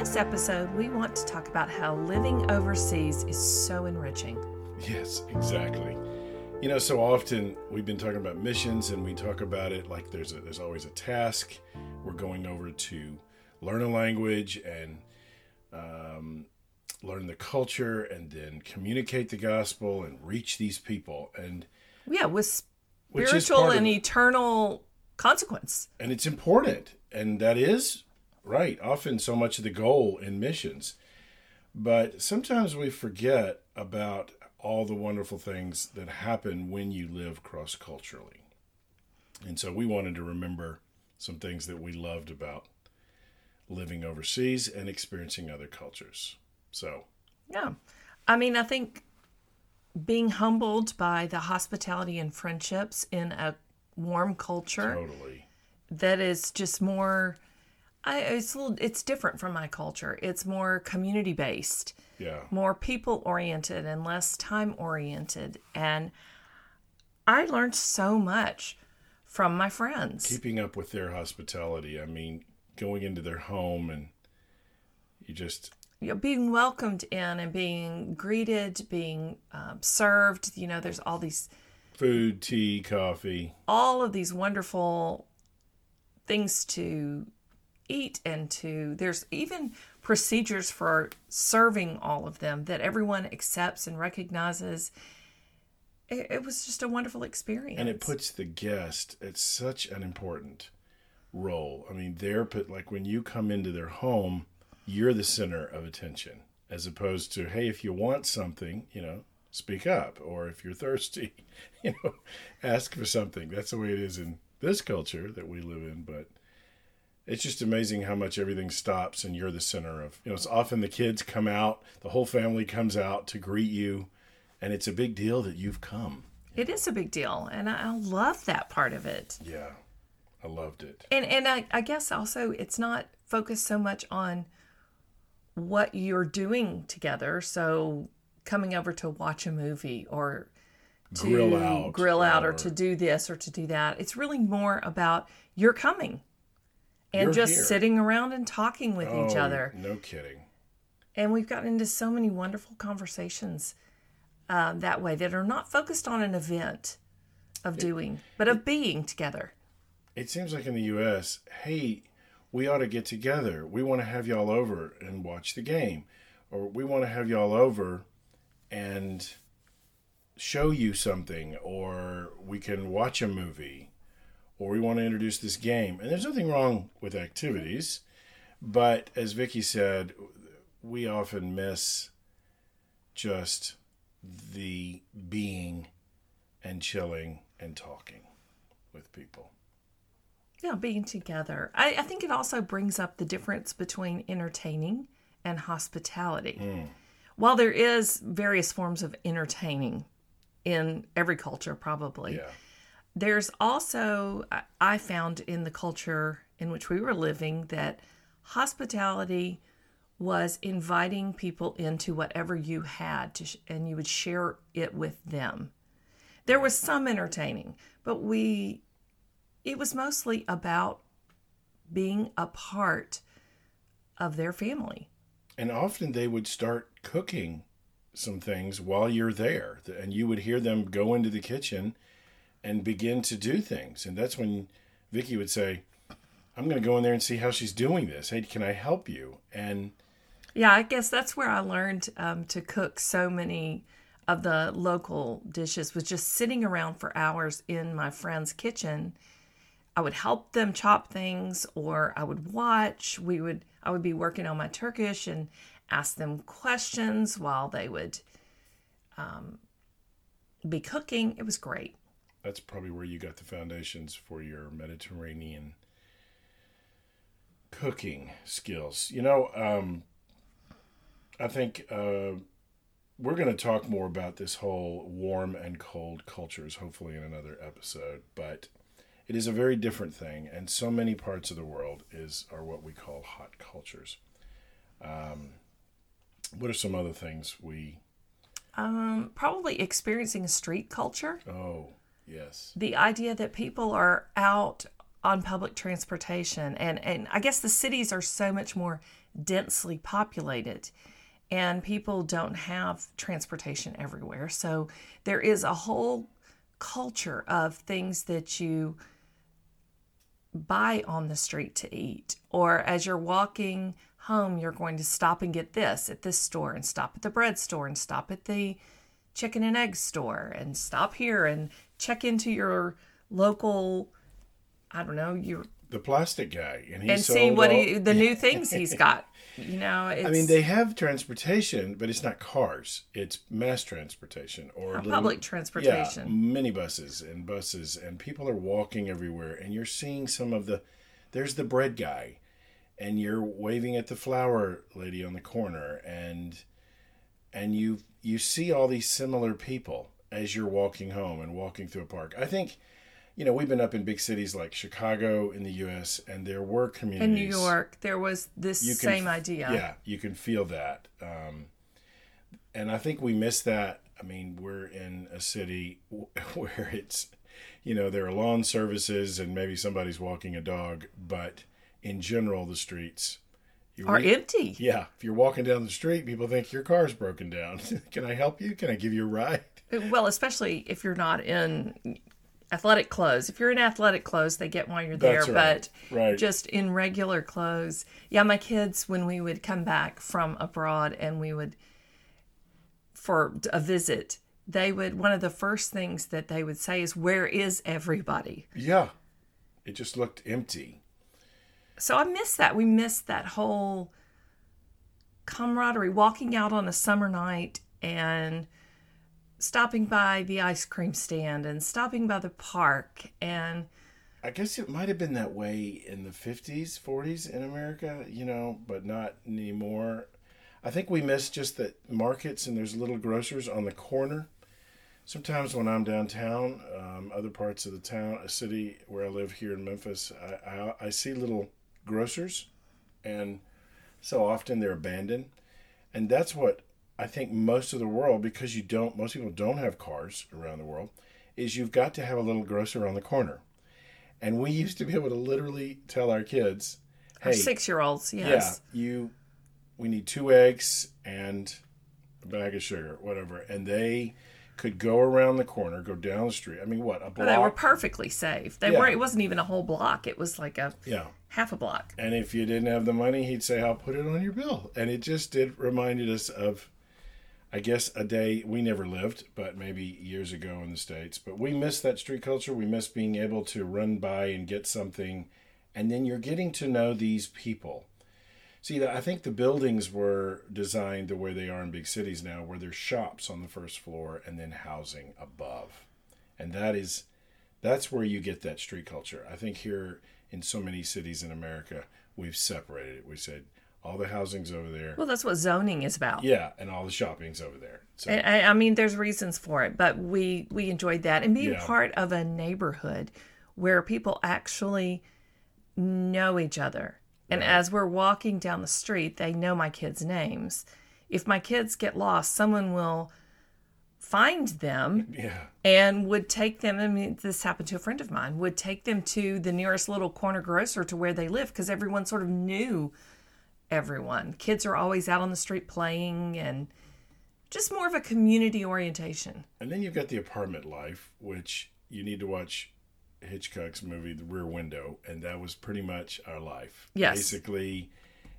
this episode, we want to talk about how living overseas is so enriching. Yes, exactly. You know, so often we've been talking about missions and we talk about it like there's a, there's always a task. We're going over to learn a language and um, learn the culture and then communicate the gospel and reach these people. And Yeah, with spiritual part of and eternal consequence. and it's important and that is right often so much of the goal in missions. But sometimes we forget about all the wonderful things that happen when you live cross culturally and so we wanted to remember some things that we loved about living overseas and experiencing other cultures. So Yeah. I mean, I think being humbled by the hospitality and friendships in a warm culture totally. that is just more I it's a little, it's different from my culture. It's more community based, yeah more people oriented and less time oriented and I learned so much from my friends. keeping up with their hospitality i mean going into their home and you just you know, being welcomed in and being greeted, being um, served. You know, there's all these food tea coffee all of these wonderful things to eat and to there's even procedures for serving all of them that everyone accepts and recognizes. It, it was just a wonderful experience and it puts the guest at such an important role. I mean they're put like when you come into their home you're the center of attention as opposed to hey if you want something you know speak up or if you're thirsty you know ask for something. That's the way it is in this culture that we live in but it's just amazing how much everything stops and you're the center of you know it's often the kids come out the whole family comes out to greet you and it's a big deal that you've come. It is a big deal and I, love that part of it. Yeah i loved it. And and I, I guess also it's not focused so much on what you're doing together so coming over to watch a movie or to Grill out, grill out or or- to do this or to do that. It's really more about you're coming and You're just here. sitting around and talking with each Oh, other No kidding. and we've gotten into so many wonderful conversations uh, that way that are not focused on an event of doing but of being together It seems like in the U.S., hey, we ought to get together. We want to have y'all over and watch the game, or we want to have y'all over and show you something, or we can watch a movie, or we want to introduce this game. And there's nothing wrong with activities, but as Vicky said, we often miss just the being and chilling and talking with people. Yeah, being together. I, I think it also brings up the difference between entertaining and hospitality. Hmm. While there is various forms of entertaining in every culture, probably, Yeah. There's also, I- found in the culture in which we were living, that hospitality was inviting people into whatever you had to and you would share it with them. There was some entertaining, but we it was mostly about being a part of their family. And often they would start cooking some things while you're there, and you would hear them go into the kitchen and begin to do things. And that's when Vicky would say, "I'm going to go in there and see how she's doing this. Hey, can I help you?" And Yeah, I guess that's where I learned um, to cook so many of the local dishes was just sitting around for hours in my friend's kitchen. I would help them chop things or I would watch. We would I would be working on my Turkish and ask them questions while they would um, be cooking. It was great. That's probably where you got the foundations for your Mediterranean cooking skills. You know, um, I think uh, we're going to talk more about this whole warm and cold cultures, hopefully, in another episode. But it is a very different thing, and so many parts of the world is are what we call hot cultures. Um, what are some other things we? Um, probably experiencing street culture. Oh, yes. the idea that people are out on public transportation and and I guess the cities are so much more densely populated and people don't have transportation everywhere. So there is a whole culture of things that you buy on the street to eat. Or as you're walking home, you're going to stop and get this at this store and stop at the bread store and stop at the chicken and egg store and stop here and check into your local I don't know, your the plastic guy, and and see what he, the new things he's got. You know, it's, I mean, they have transportation, but it's not cars; it's mass transportation or, or little, public transportation, yeah, minibuses and buses, and people are walking everywhere. And you're seeing some of the. There's the bread guy, and you're waving at the flower lady on the corner, and and you you see all these similar people as you're walking home and walking through a park. I think you know, we've been up in big cities like Chicago in the U.S., and there were communities. In New York, there was this same idea. Yeah, you can feel that. Um, and I think we miss that. I mean, we're in a city where it's, you know, there are lawn services and maybe somebody's walking a dog, but in general, the streets are empty. Yeah. If you're walking down the street, people think your car's broken down. Can I help you? Can I give you a ride? Uh, well, especially if you're not in athletic clothes. If you're in athletic clothes, they get why you're there. Right. But right. just in regular clothes, yeah, my kids, when we would come back from abroad and we would, for a visit, they would, one of the first things that they would say is, Where is everybody? Yeah. It just looked empty. So I miss that. We missed that whole camaraderie, walking out on a summer night and stopping by the ice cream stand and stopping by the park and I guess it might have been that way in the 50s, 40s in America, you know, but not anymore. I think we miss just that markets and there's little grocers on the corner. Sometimes when I'm downtown, um, other parts of the town, a city where I live here in Memphis, I, I, I see little grocers, and so often they're abandoned. And that's what I think most of the world, because you don't, most people don't have cars around the world, is you've got to have a little grocer on the corner. And we used to be able to literally tell our kids, "Hey, six year olds, yes, yeah, you, we need two eggs and a bag of sugar, whatever," and they could go around the corner, go down the street. I mean, what a block? They were perfectly safe. They yeah. were. It wasn't even a whole block. It was like a yeah half a block. And if you didn't have the money, he'd say, "I'll put it on your bill." And it just did reminded us of I guess a day we never lived, but maybe years ago in the States. But we miss that street culture. We miss being able to run by and get something. And then you're getting to know these people. See, I think the buildings were designed the way they are in big cities now, where there's shops on the first floor and then housing above. And that is, that's where you get that street culture. I think here in so many cities in America, we've separated it. We said, all the housing's over there. Well, that's what zoning is about. Yeah, and all the shopping's over there. So I, I mean, there's reasons for it, but we we enjoyed that and being yeah. part of a neighborhood where people actually know each other. And as we're walking down the street, they know my kids' names. If my kids get lost, someone will find them yeah. and would take them. I mean, this happened to a friend of mine, would take them to the nearest little corner grocer to where they live because everyone sort of knew everyone. Kids are always out on the street playing and just more of a community orientation. And then you've got the apartment life, which you need to watch Hitchcock's movie The Rear Window, and that was pretty much our life. Yes. Basically,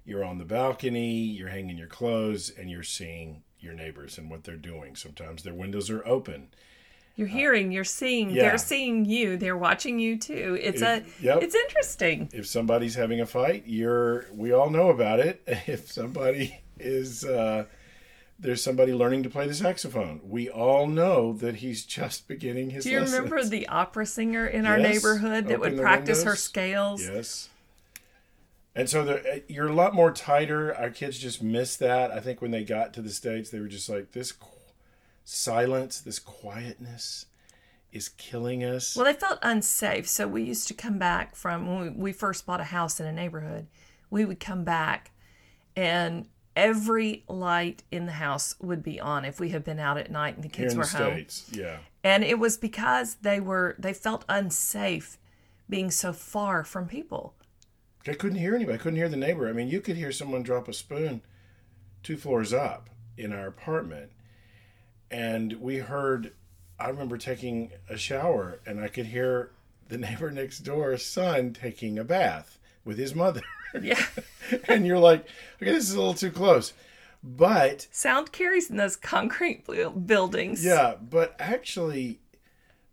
you're on the balcony, you're hanging your clothes, and you're seeing your neighbors and what they're doing. Sometimes their windows are open. You're hearing, you're seeing, yeah. they're seeing you, they're watching you too. It's if, a yep. it's interesting. If somebody's having a fight, you're we all know about it. If somebody is uh there's somebody learning to play the saxophone. We all know that he's just beginning his Do you lessons. remember the opera singer in our yes, neighborhood that would practice windows. her scales? Yes. And so the, uh, you're a lot more tighter. Our kids just missed that. I think when they got to the States, they were just like, this silence, this quietness is killing us. Well, they felt unsafe. So we used to come back from when we first bought a house in a neighborhood, we would come back and every light in the house would be on if we had been out at night and the kids were the home. States, yeah. And it was because they were they felt unsafe being so far from people. I couldn't hear anybody. I couldn't hear the neighbor. I mean, you could hear someone drop a spoon two floors up in our apartment. And we heard, I remember taking a shower and I could hear the neighbor next door's son taking a bath with his mother. Yeah. and you're like, okay, this is a little too close. But Sound carries in those concrete buildings. yeah, but actually,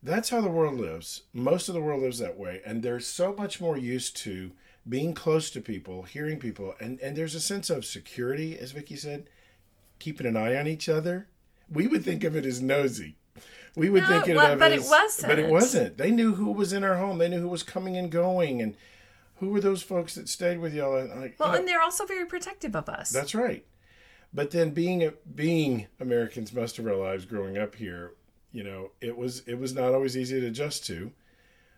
that's how the world lives. Most of the world lives that way. And they're so much more used to being close to people, hearing people. And, and there's a sense of security, as Vicky said, keeping an eye on each other. We would think of it as nosy. We would No, think it of it but it as, But it wasn't. wasn't. They knew who was in our home. They knew who was coming and going. And who were those folks that stayed with y'all? And, Like, Well, and they're also very protective of us. that's right. But then being being Americans most of our lives growing up here, you know, it was it was not always easy to adjust to.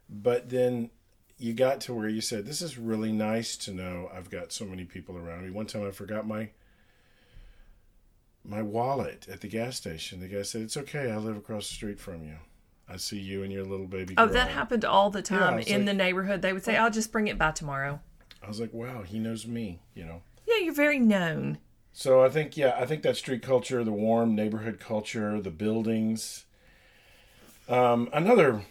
But then you got to where you said, "This is really nice to know I've got so many people around me." One time I forgot my my wallet at the gas station. The guy said, "It's okay. I live across the street from you. I see you and your little baby." oh, that happened all the time it's in like- the neighborhood. They would say, I'll just bring it by tomorrow. I was like, "Wow, he knows me," you know. Yeah, you're very known. So I think yeah, I think that street culture, the warm neighborhood culture, the buildings. Um, another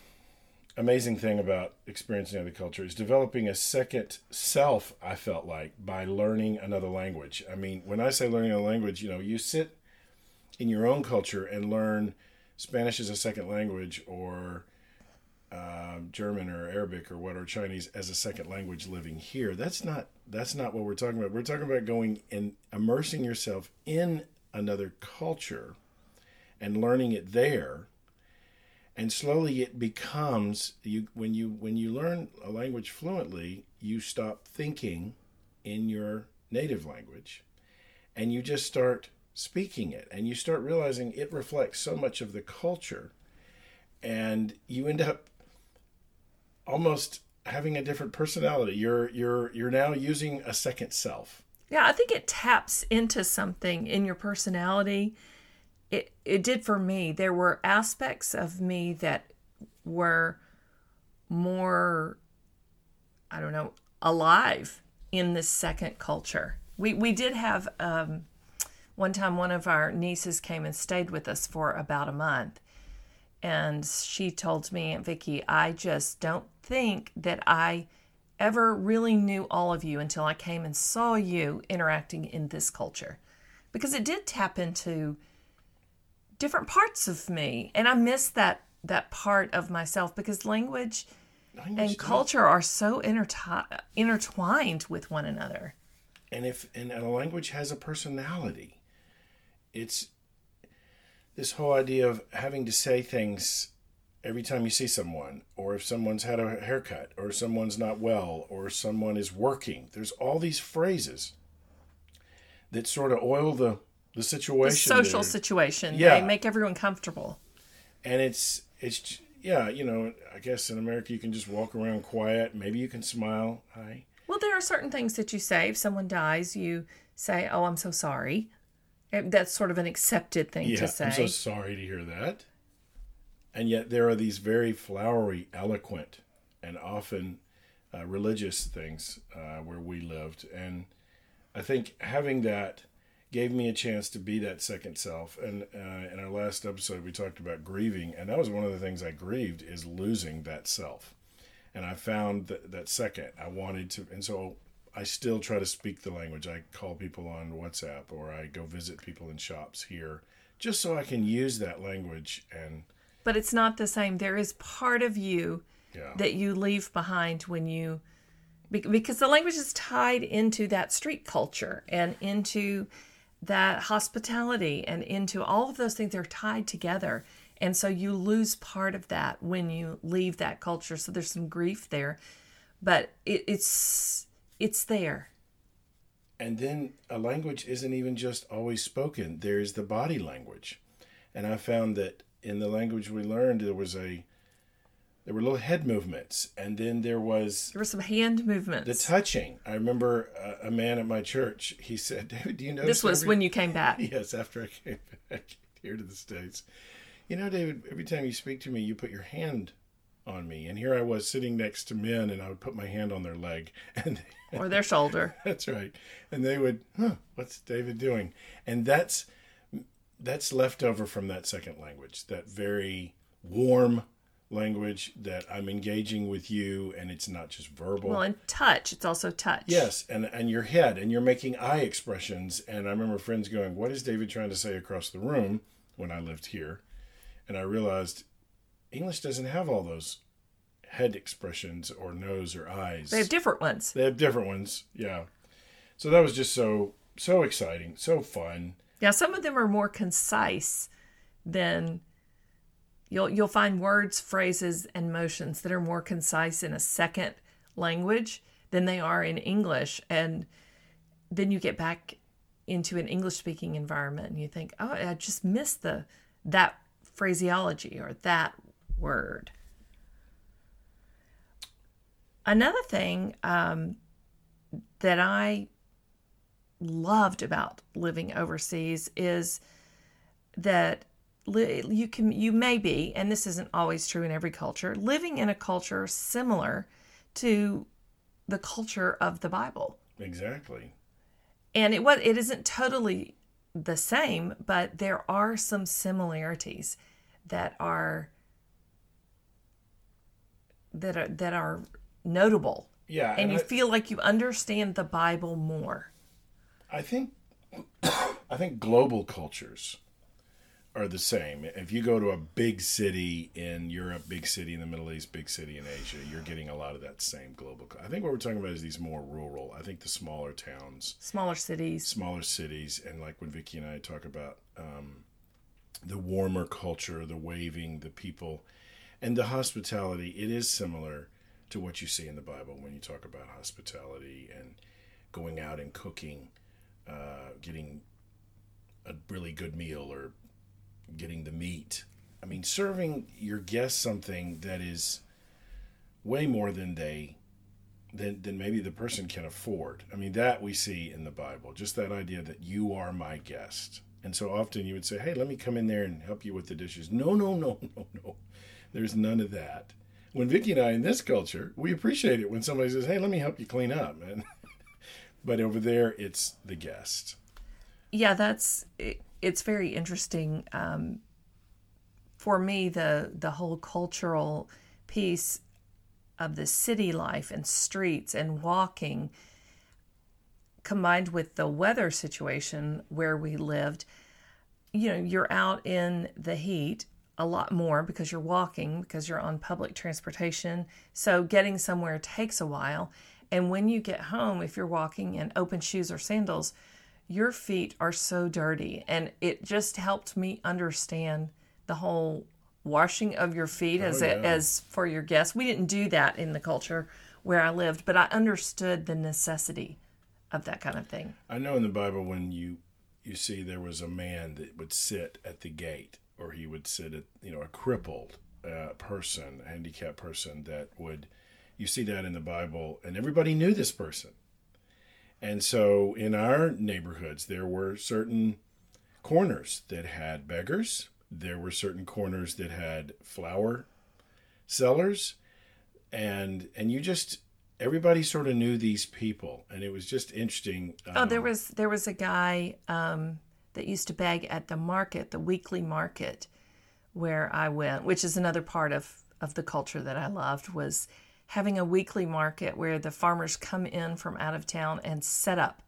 amazing thing about experiencing other culture is developing a second self. I felt like by learning another language. I mean, when I say learning a language, you know, you sit in your own culture and learn Spanish as a second language or um, German or Arabic or what or Chinese as a second language living here. That's not that's not what we're talking about. We're talking about going and immersing yourself in another culture and learning it there. And slowly it becomes you when you when you learn a language fluently, you stop thinking in your native language and you just start speaking it and you start realizing it reflects so much of the culture and you end up almost having a different personality. You're you're you're now using a second self. Yeah, I think it taps into something in your personality. It it did for me. There were aspects of me that were more I don't know, alive in this second culture. We we did have um one time one of our nieces came and stayed with us for about a month. And she told me, Aunt Vicky, I just don't think that I ever really knew all of you until I came and saw you interacting in this culture. Because it did tap into different parts of me. And I miss that that part of myself because language Language and culture are so interti- intertwined with one another. and if and a language has a personality it's this whole idea of having to say things every time you see someone or if someone's had a haircut or someone's not well or someone is working there's all these phrases that sort of oil the the situation, The social situation. Yeah. They make everyone comfortable. and it's it's yeah you know i guess in america you can just walk around quiet maybe you can smile hi Well, there are certain things that you say. If someone dies, you say, "Oh, I'm so sorry." That's sort of an accepted thing Yeah, to say. I'm so sorry to hear that. And yet there are these very flowery, eloquent, and often uh, religious things uh, where we lived. And I think having that gave me a chance to be that second self. And uh, in our last episode, we talked about grieving, and that was one of the things I grieved is losing that self. And I found that, that second, I wanted to, and so I still try to speak the language. I call people on WhatsApp or I go visit people in shops here just so I can use that language and but it's not the same. There is part of you yeah. that you leave behind when you because the language is tied into that street culture and into that hospitality and into all of those things they're tied together and so you lose part of that when you leave that culture so there's some grief there but it, it's it's there And then a language isn't even just always spoken. There's the body language. And I found that in the language we learned there was a there were little head movements and then there was there were some hand movements. the touching. I remember a, a man at my church, he said, David, do you know this was when you came back Yes, after I came back here to the States. You know, David, every time you speak to me, you put your hand on me. And here I was sitting next to men, and I would put my hand on their leg, and or their shoulder. that's right. And they would, huh, what's David doing? And that's that's left over from that second language, that very warm language that I'm engaging with you, and it's not just verbal. Well, and touch. It's also touch. Yes, and and your head, and you're making eye expressions. And I remember friends going, "What is David trying to say across the room?" When I lived here, and I realized English doesn't have all those head expressions or nose or eyes. They have different ones. They have different ones. Yeah. So that was just so so exciting, so fun. Yeah, some of them are more concise than you'll you'll find words, phrases, and motions that are more concise in a second language than they are in English. And then you get back into an English speaking environment and you think, oh, I just missed the that phraseology or that word. Another thing um, that I loved about living overseas is that li- you can you may be and this isn't always true in every culture living in a culture similar to the culture of the bible Exactly. and it was it isn't totally the same but there are some similarities that are that are that are notable Yeah, and you I, feel like you understand the bible more I think I think global cultures are the same. If you go to a big city in Europe, big city in the Middle East, big city in Asia, you're getting a lot of that same global. I think what we're talking about is these more rural. I think the smaller towns, smaller cities smaller cities, and like when Vicky and I talk about um, the warmer culture, the waving, the people, and the hospitality, it is similar to what you see in the Bible when you talk about hospitality and going out and cooking, uh, getting a really good meal or getting the meat. I mean, serving your guests something that is way more than they than, than maybe the person can afford. I mean, that we see in the Bible, just that idea that you are my guest. And so often you would say, hey, let me come in there and help you with the dishes. No, no, no, no, no. There's none of that. When Vicky and I in this culture, we appreciate it when somebody says, hey, let me help you clean up. But over there, it's the guest. yeah that's it, it's very interesting um, for me the the whole cultural piece of the city life and streets and walking combined with the weather situation where we lived you know you're out in the heat a lot more because you're walking because you're on public transportation. So getting somewhere takes a while. And when you get home if you're walking in open shoes or sandals your feet are so dirty. And it just helped me understand the whole washing of your feet as oh, a, yeah. as for your guests. We didn't do that in the culture where i lived but i understood the necessity of that kind of thing. I know in the Bible when you you see there was a man that would sit at the gate, or he would sit at you know a crippled uh, person, a handicapped person that would. You see that in the Bible, and everybody knew this person. And so in our neighborhoods, there were certain corners that had beggars. There were certain corners that had flower sellers, and and you just everybody sort of knew these people, and it was just interesting. Oh, um, there was there was a guy um, that used to beg at the market, the weekly market, where I went, which is another part of of the culture that I loved was having a weekly market where the farmers come in from out of town and set up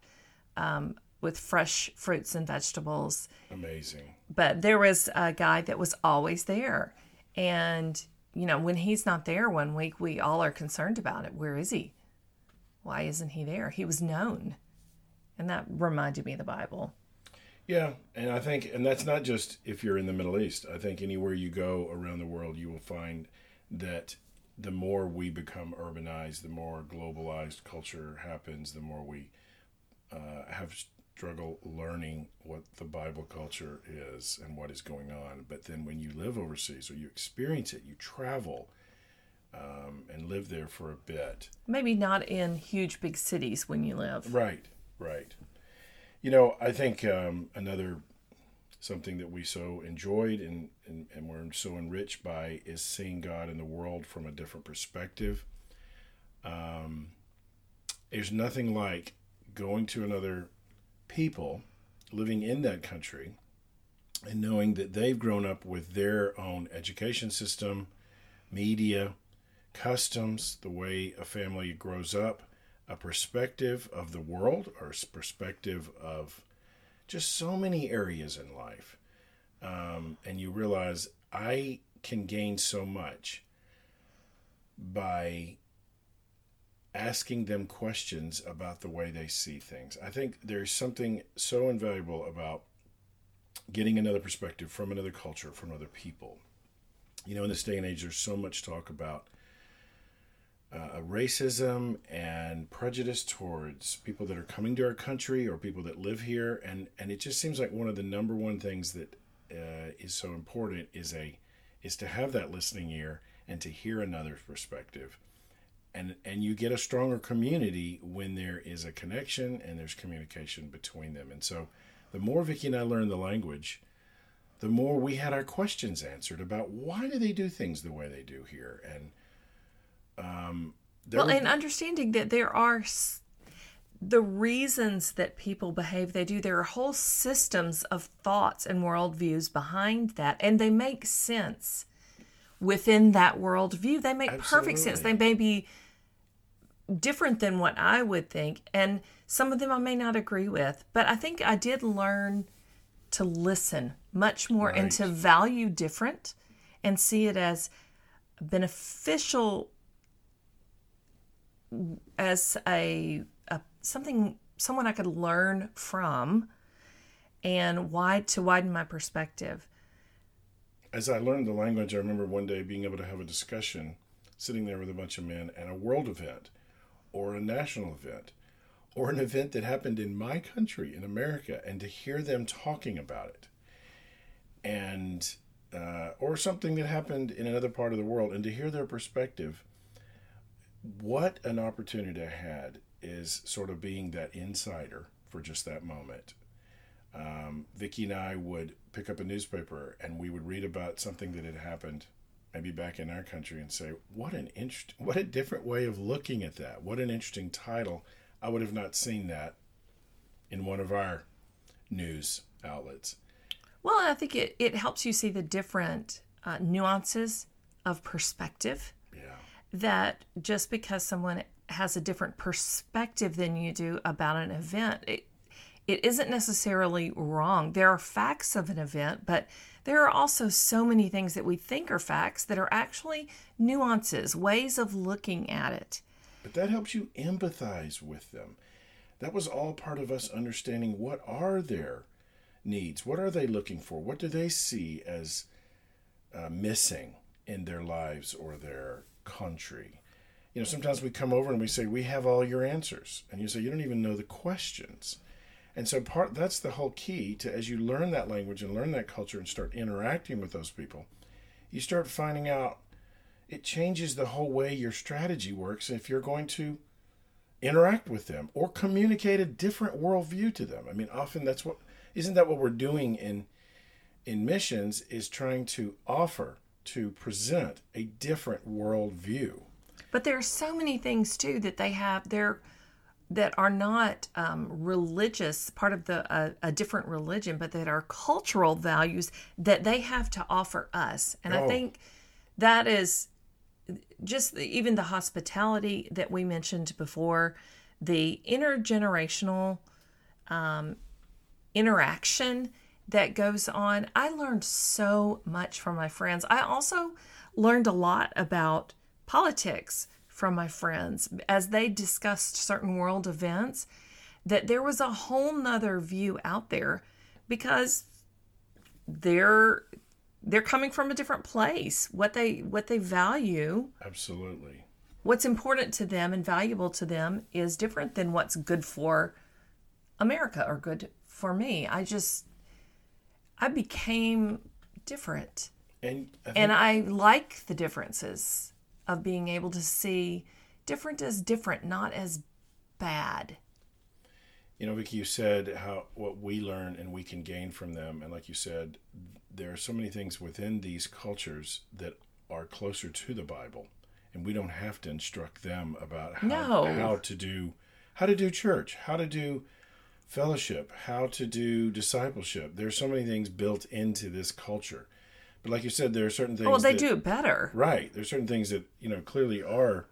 um, with fresh fruits and vegetables. amazing. But there was a guy that was always there, and you know when he's not there one week, we all are concerned about it. Where is he? Why isn't he there? He was known. And that reminded me of the Bible. Yeah, and I think, and that's not just if you're in the Middle East. I think anywhere you go around the world, you will find that the more we become urbanized, the more globalized culture happens, the more we uh, have struggle learning what the Bible culture is and what is going on. But then when you live overseas or you experience it, you travel um, and live there for a bit. Maybe not in huge big cities when you live. Right, right. You know, I think um, another something that we so enjoyed and, and, and we're so enriched by is seeing God in the world from a different perspective. Um, there's nothing like going to another people living in that country and knowing that they've grown up with their own education system, media, customs, the way a family grows up, a perspective of the world or a perspective of just so many areas in life. Um, and you realize I can gain so much by asking them questions about the way they see things. I think there's something so invaluable about getting another perspective from another culture, from other people. You know, in this day and age, there's so much talk about uh, racism and prejudice towards people that are coming to our country or people that live here, and and it just seems like one of the number one things that uh, is so important is a is to have that listening ear and to hear another perspective, and and you get a stronger community when there is a connection and there's communication between them, and so the more Vicki and I learned the language, the more we had our questions answered about why do they do things the way they do here, and um, well, and understanding that there are the reasons that people behave they do, there are whole systems of thoughts and worldviews behind that, and they make sense within that worldview. They make Absolutely. perfect sense. They may be different than what I would think, and some of them I may not agree with, but I think I did learn to listen much more right. and to value different and see it as beneficial as a, a something someone I could learn from and wide to widen my perspective. As I learned the language, I remember one day being able to have a discussion sitting there with a bunch of men at a world event or a national event or an event that happened in my country in America and to hear them talking about it and uh, or something that happened in another part of the world and to hear their perspective what an opportunity I had is sort of being that insider for just that moment. Um, Vicki and I would pick up a newspaper and we would read about something that had happened maybe back in our country and say, what an interest, what a different way of looking at that. What an interesting title. I would have not seen that in one of our news outlets. Well, I think it, it helps you see the different uh, nuances of perspective that just because someone has a different perspective than you do about an event, it, it isn't necessarily wrong. There are facts of an event, but there are also so many things that we think are facts that are actually nuances, ways of looking at it. But that helps you empathize with them. That was all part of us understanding what are their needs? What are they looking for? What do they see as uh, missing in their lives or their country. You know, sometimes we come over and we say, We have all your answers. And you say, You don't even know the questions. And so part that's the whole key to as you learn that language and learn that culture and start interacting with those people, you start finding out it changes the whole way your strategy works if you're going to interact with them or communicate a different worldview to them. I mean, often that's what isn't that what we're doing in in missions is trying to offer to present a different worldview. But there are so many things too that they have there that are not um, religious, part of the uh, a different religion, but that are cultural values that they have to offer us. And oh. I think that is just the, even the hospitality that we mentioned before, the intergenerational um, interaction that goes on. I learned so much from my friends. I also learned a lot about politics from my friends as they discussed certain world events, that there was a whole nother view out there because they're they're coming from a different place. What they what they value Absolutely. What's important to them and valuable to them is different than what's good for America or good for me. I just I became different. And I, think- and I like the differences of being able to see different as different, not as bad. you know, Vicki, you said how what we learn and we can gain from them, and like you said, there are so many things within these cultures that are closer to the Bible, and we don't have to instruct them about how No. how to do how to do church, how to do fellowship, how to do discipleship. There's so many things built into this culture, but like you said, there are certain things. well, they that- do it better. Right. There's certain things that, you know, clearly are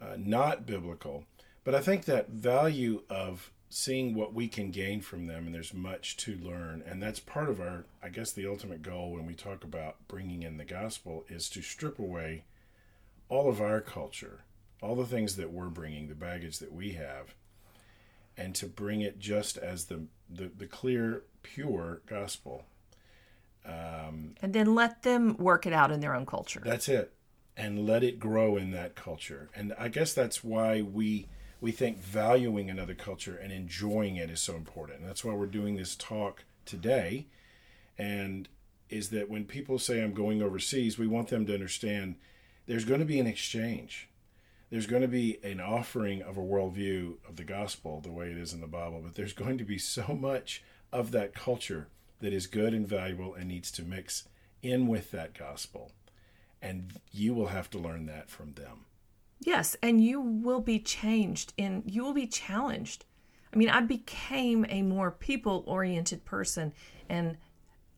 uh, not biblical. But I think that value of seeing what we can gain from them, and there's much to learn. And that's part of our, I guess, the ultimate goal when we talk about bringing in the gospel is to strip away all of our culture, all the things that we're bringing, the baggage that we have, and to bring it just as the, the, the clear, pure gospel. Um, and then let them work it out in their own culture. That's it. And let it grow in that culture. And I guess that's why we we think valuing another culture and enjoying it is so important. And that's why we're doing this talk today. And is that when people say I'm going overseas, we want them to understand there's going to be an exchange. There's going to be an offering of a worldview of the gospel the way it is in the Bible, but there's going to be so much of that culture that is good and valuable and needs to mix in with that gospel. And you will have to learn that from them. Yes, and you will be changed and you will be challenged. I mean, I became a more people oriented person and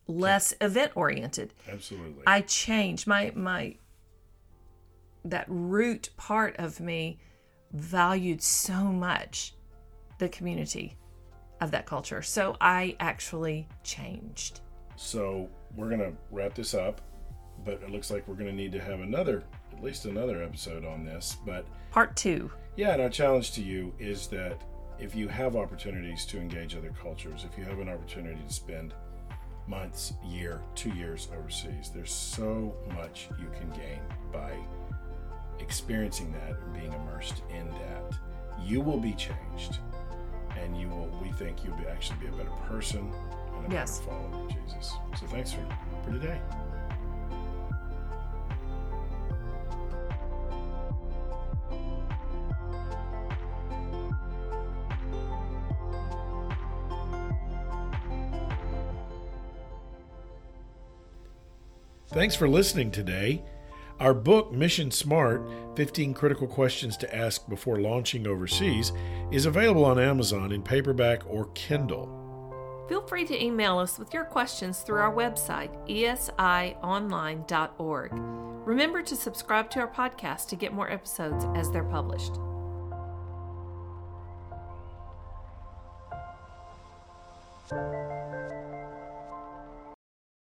less event oriented. Absolutely. I changed my my that root part of me valued so much the community of that culture. So I actually changed. So we're going to wrap this up, but it looks like we're going to need to have another, at least another episode on this. But Part 2. yeah, and our challenge to you is that if you have opportunities to engage other cultures, if you have an opportunity to spend months, year, two years overseas, there's so much you can gain by experiencing that and being immersed in that. You will be changed, and you will. We think you'll be actually be a better person and a Yes. better follower of Jesus. So thanks for for today. Thanks for listening today. Our book, Mission Smart 15 Critical Questions to Ask Before Launching Overseas, is available on Amazon in paperback or Kindle. Feel free to email us with your questions through our website, esionline.org. Remember to subscribe to our podcast to get more episodes as they're published. Thank